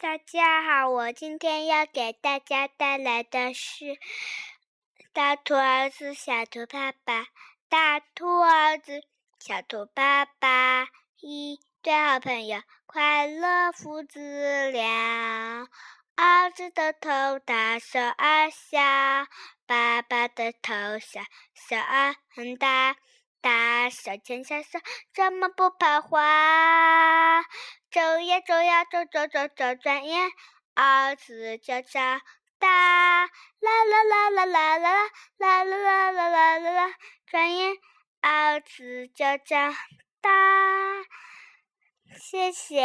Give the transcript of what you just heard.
大家好，我今天要给大家带来的是《大兔儿子小兔爸爸》。大兔儿子小兔爸爸，一对好朋友，快乐父子俩。儿子的头大，手儿小，爸爸的头小，手儿很大。大手牵小手，怎么不怕滑？走呀走呀走走走走，转眼儿子就长大，啦啦啦啦啦啦啦啦啦啦啦啦啦啦，转眼儿子就长大。谢谢。